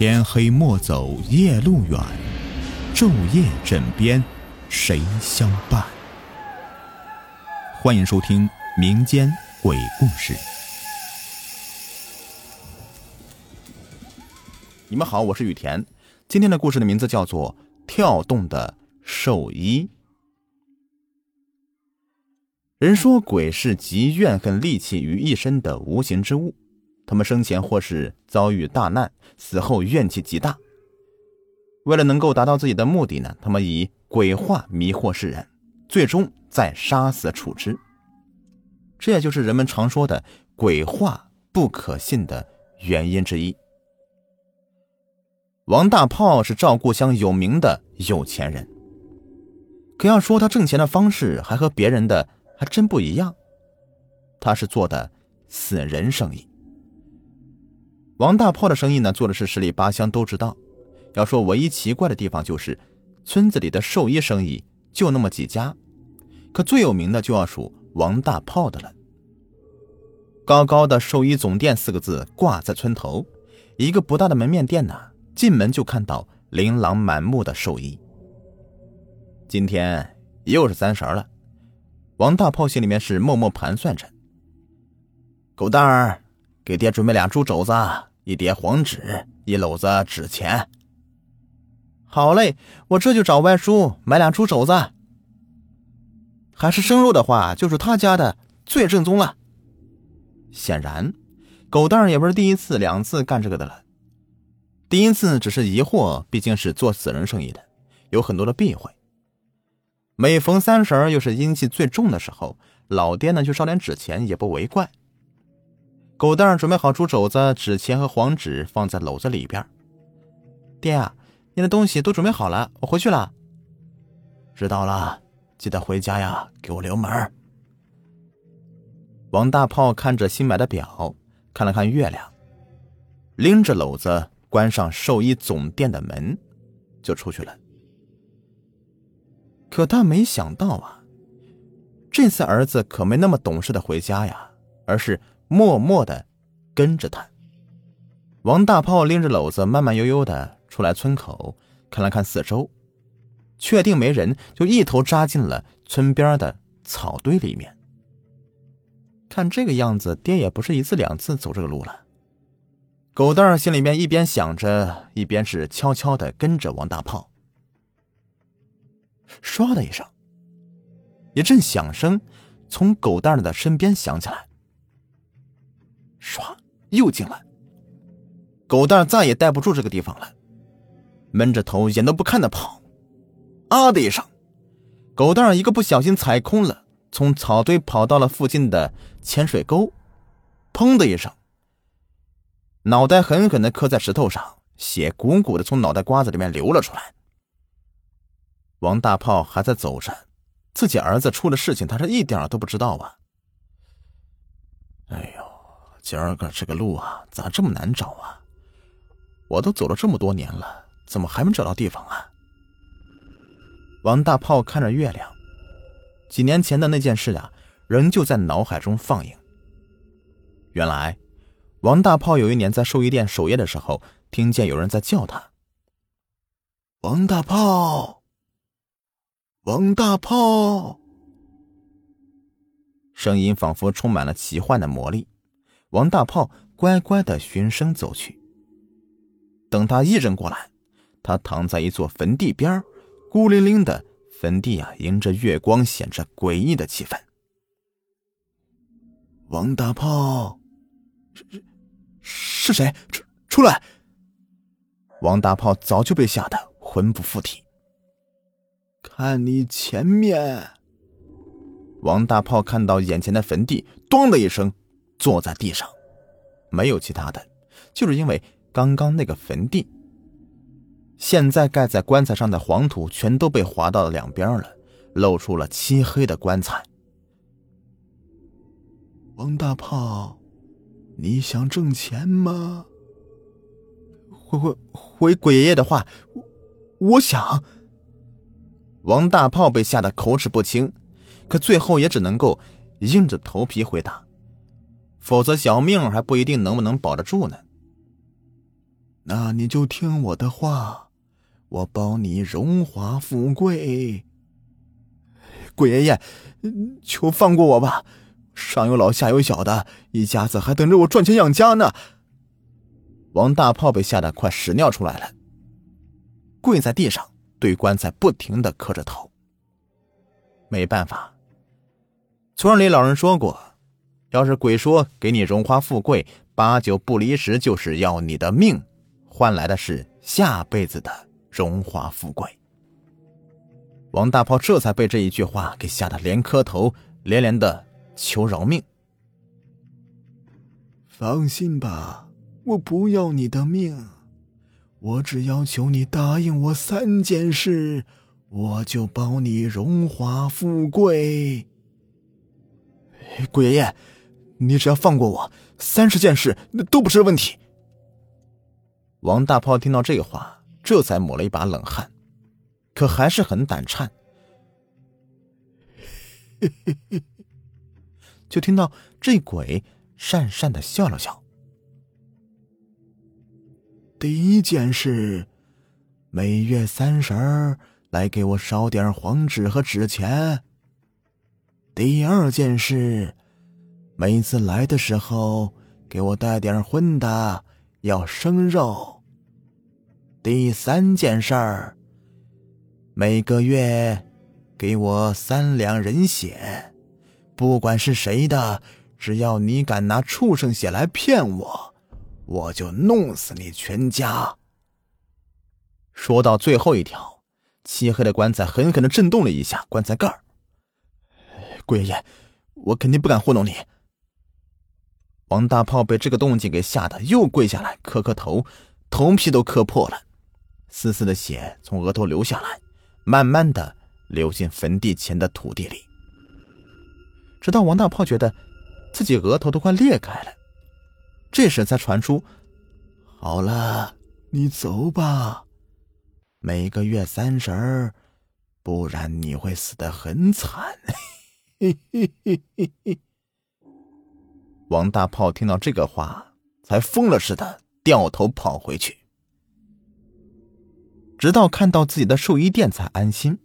天黑莫走夜路远，昼夜枕边谁相伴？欢迎收听民间鬼故事。你们好，我是雨田。今天的故事的名字叫做《跳动的兽医》。人说鬼是集怨恨戾气于一身的无形之物。他们生前或是遭遇大难，死后怨气极大。为了能够达到自己的目的呢，他们以鬼话迷惑世人，最终再杀死处之。这也就是人们常说的鬼话不可信的原因之一。王大炮是赵故乡有名的有钱人，可要说他挣钱的方式还和别人的还真不一样，他是做的死人生意。王大炮的生意呢，做的是十里八乡都知道。要说唯一奇怪的地方，就是村子里的兽医生意就那么几家，可最有名的就要数王大炮的了。高高的“兽医总店”四个字挂在村头，一个不大的门面店呢，进门就看到琳琅满目的兽医。今天又是三十了，王大炮心里面是默默盘算着：狗蛋儿，给爹准备俩猪肘子。一叠黄纸，一篓子纸钱。好嘞，我这就找外叔买俩猪肘子。还是生肉的话，就是他家的最正宗了。显然，狗蛋儿也不是第一次、两次干这个的了。第一次只是疑惑，毕竟是做死人生意的，有很多的避讳。每逢三十儿又是阴气最重的时候，老爹呢就烧点纸钱也不为怪。狗蛋儿准备好猪肘子、纸钱和黄纸，放在篓子里边。爹啊，你的东西都准备好了，我回去了。知道了，记得回家呀，给我留门。王大炮看着新买的表，看了看月亮，拎着篓子关上兽医总店的门，就出去了。可他没想到啊，这次儿子可没那么懂事的回家呀，而是。默默的跟着他，王大炮拎着篓子，慢慢悠悠的出来村口，看了看四周，确定没人，就一头扎进了村边的草堆里面。看这个样子，爹也不是一次两次走这个路了。狗蛋儿心里面一边想着，一边是悄悄的跟着王大炮。唰的一声，一阵响声从狗蛋儿的身边响起来。唰，又进来。狗蛋再也待不住这个地方了，闷着头，眼都不看的跑。啊的一声，狗蛋一个不小心踩空了，从草堆跑到了附近的浅水沟。砰的一声，脑袋狠狠的磕在石头上，血鼓鼓的从脑袋瓜子里面流了出来。王大炮还在走着，自己儿子出了事情，他是一点都不知道啊。哎呦！今儿个这个路啊，咋这么难找啊？我都走了这么多年了，怎么还没找到地方啊？王大炮看着月亮，几年前的那件事啊，仍旧在脑海中放映。原来，王大炮有一年在兽医店守夜的时候，听见有人在叫他：“王大炮，王大炮。”声音仿佛充满了奇幻的魔力。王大炮乖乖的循声走去。等他一人过来，他躺在一座坟地边孤零零的坟地啊，迎着月光，显着诡异的气氛。王大炮，是是谁？出出来！王大炮早就被吓得魂不附体。看你前面！王大炮看到眼前的坟地，咚的一声。坐在地上，没有其他的，就是因为刚刚那个坟地，现在盖在棺材上的黄土全都被划到了两边了，露出了漆黑的棺材。王大炮，你想挣钱吗？回回回鬼爷爷的话，我我想。王大炮被吓得口齿不清，可最后也只能够硬着头皮回答。否则，小命还不一定能不能保得住呢。那你就听我的话，我保你荣华富贵。鬼爷爷，求放过我吧！上有老下有小的，一家子还等着我赚钱养家呢。王大炮被吓得快屎尿出来了，跪在地上对棺材不停的磕着头。没办法，村里老人说过，要是鬼说给你荣华富贵，八九不离十就是要你的命，换来的是下辈子的荣华富贵。王大炮这才被这一句话给吓得连磕头，连连的求饶命。放心吧。我不要你的命，我只要求你答应我三件事，我就保你荣华富贵。鬼爷爷，你只要放过我，三十件事那都不是问题。王大炮听到这话，这才抹了一把冷汗，可还是很胆颤。就听到这鬼讪讪的笑了笑。第一件事，每月三十儿来给我烧点黄纸和纸钱。第二件事，每次来的时候给我带点荤的，要生肉。第三件事儿，每个月给我三两人血，不管是谁的，只要你敢拿畜生血来骗我。我就弄死你全家！说到最后一条，漆黑的棺材狠狠的震动了一下棺材盖儿。鬼爷爷，我肯定不敢糊弄你。王大炮被这个动静给吓得又跪下来磕磕头，头皮都磕破了，丝丝的血从额头流下来，慢慢的流进坟地前的土地里，直到王大炮觉得自己额头都快裂开了。这时才传出：“好了，你走吧，每个月三十儿，不然你会死的很惨。”王大炮听到这个话，才疯了似的掉头跑回去，直到看到自己的寿衣店才安心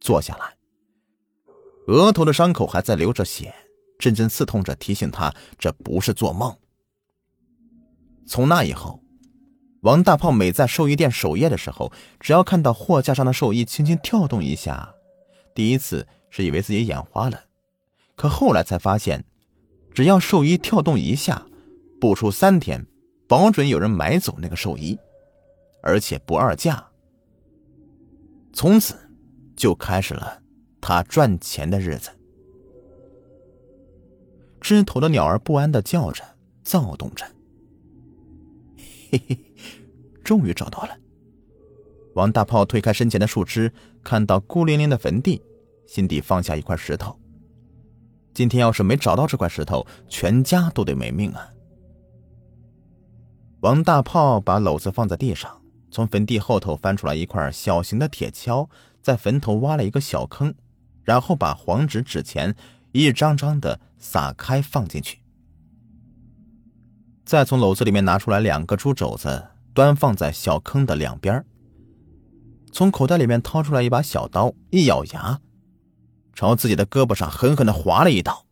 坐下来。额头的伤口还在流着血，阵阵刺痛着，提醒他这不是做梦。从那以后，王大炮每在寿衣店守夜的时候，只要看到货架上的寿衣轻轻跳动一下，第一次是以为自己眼花了，可后来才发现，只要寿衣跳动一下，不出三天，保准有人买走那个寿衣，而且不二价。从此，就开始了他赚钱的日子。枝头的鸟儿不安的叫着，躁动着。嘿嘿，终于找到了。王大炮推开身前的树枝，看到孤零零的坟地，心底放下一块石头。今天要是没找到这块石头，全家都得没命啊！王大炮把篓子放在地上，从坟地后头翻出来一块小型的铁锹，在坟头挖了一个小坑，然后把黄纸纸钱一张张的撒开放进去。再从篓子里面拿出来两个猪肘子，端放在小坑的两边。从口袋里面掏出来一把小刀，一咬牙，朝自己的胳膊上狠狠的划了一刀，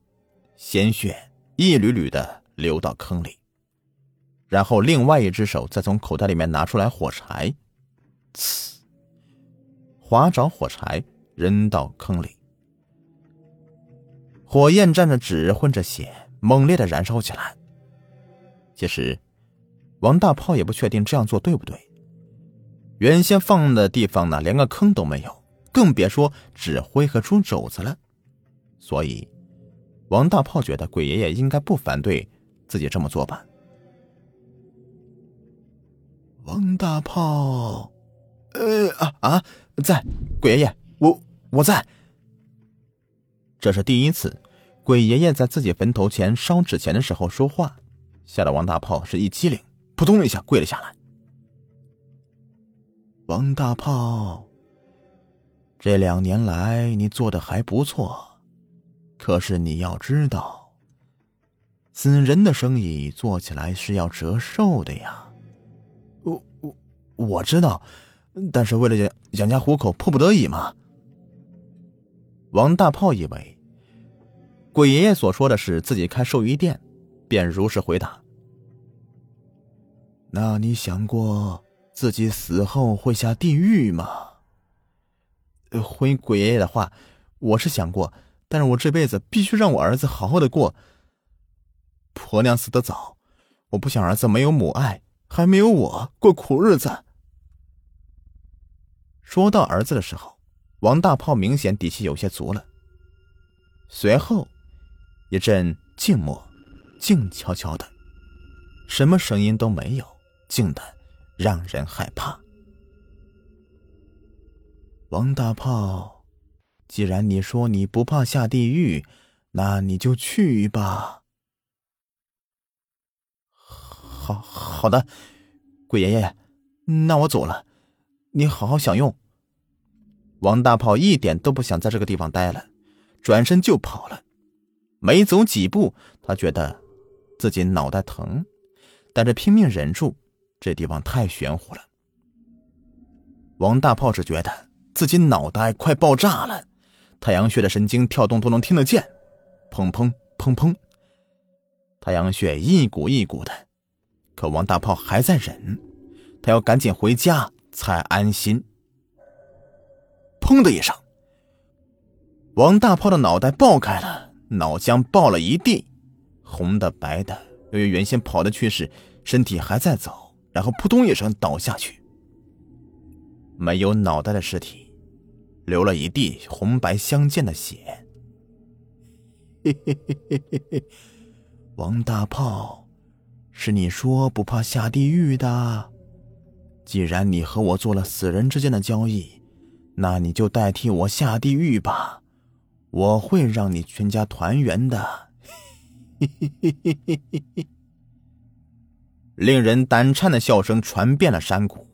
鲜血一缕缕的流到坑里。然后另外一只手再从口袋里面拿出来火柴，呲，划着火柴扔到坑里，火焰蘸着纸混着血，猛烈的燃烧起来。其实，王大炮也不确定这样做对不对。原先放的地方呢，连个坑都没有，更别说纸灰和猪肘子了。所以，王大炮觉得鬼爷爷应该不反对自己这么做吧。王大炮，呃啊啊，在，鬼爷爷，我我在。这是第一次，鬼爷爷在自己坟头前烧纸钱的时候说话。吓得王大炮是一激灵，扑通一下跪了下来。王大炮，这两年来你做的还不错，可是你要知道，死人的生意做起来是要折寿的呀。我我我知道，但是为了养养家糊口，迫不得已嘛。王大炮以为鬼爷爷所说的是自己开兽医店，便如实回答：“那你想过自己死后会下地狱吗？”回鬼爷爷的话，我是想过，但是我这辈子必须让我儿子好好的过。婆娘死得早，我不想儿子没有母爱，还没有我过苦日子。说到儿子的时候，王大炮明显底气有些足了。随后，一阵静默，静悄悄的，什么声音都没有，静的让人害怕。王大炮，既然你说你不怕下地狱，那你就去吧。好好的，鬼爷爷，那我走了，你好好享用。王大炮一点都不想在这个地方待了，转身就跑了。没走几步，他觉得自己脑袋疼，但是拼命忍住，这地方太玄乎了。王大炮只觉得。自己脑袋快爆炸了，太阳穴的神经跳动都能听得见，砰砰砰砰，太阳穴一股一股的。可王大炮还在忍，他要赶紧回家才安心。砰的一声，王大炮的脑袋爆开了，脑浆爆了一地，红的白的。由于原先跑的趋势，身体还在走，然后扑通一声倒下去。没有脑袋的尸体，流了一地红白相间的血。嘿嘿嘿嘿嘿嘿，王大炮，是你说不怕下地狱的？既然你和我做了死人之间的交易，那你就代替我下地狱吧，我会让你全家团圆的。嘿嘿嘿嘿嘿嘿，令人胆颤的笑声传遍了山谷。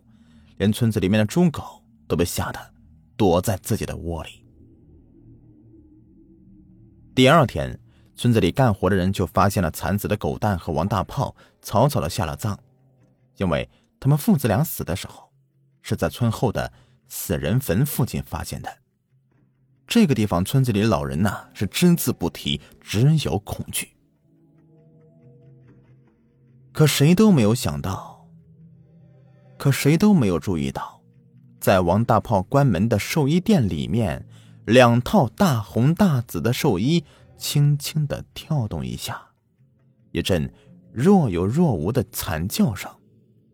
连村子里面的猪狗都被吓得躲在自己的窝里。第二天，村子里干活的人就发现了惨死的狗蛋和王大炮，草草的下了葬，因为他们父子俩死的时候是在村后的死人坟附近发现的。这个地方，村子里老人呐是只字不提，只有恐惧。可谁都没有想到。可谁都没有注意到，在王大炮关门的寿衣店里面，两套大红大紫的寿衣轻轻的跳动一下，一阵若有若无的惨叫声，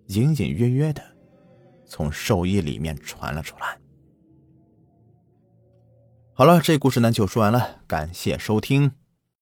隐隐约约的从寿衣里面传了出来。好了，这故事呢就说完了，感谢收听。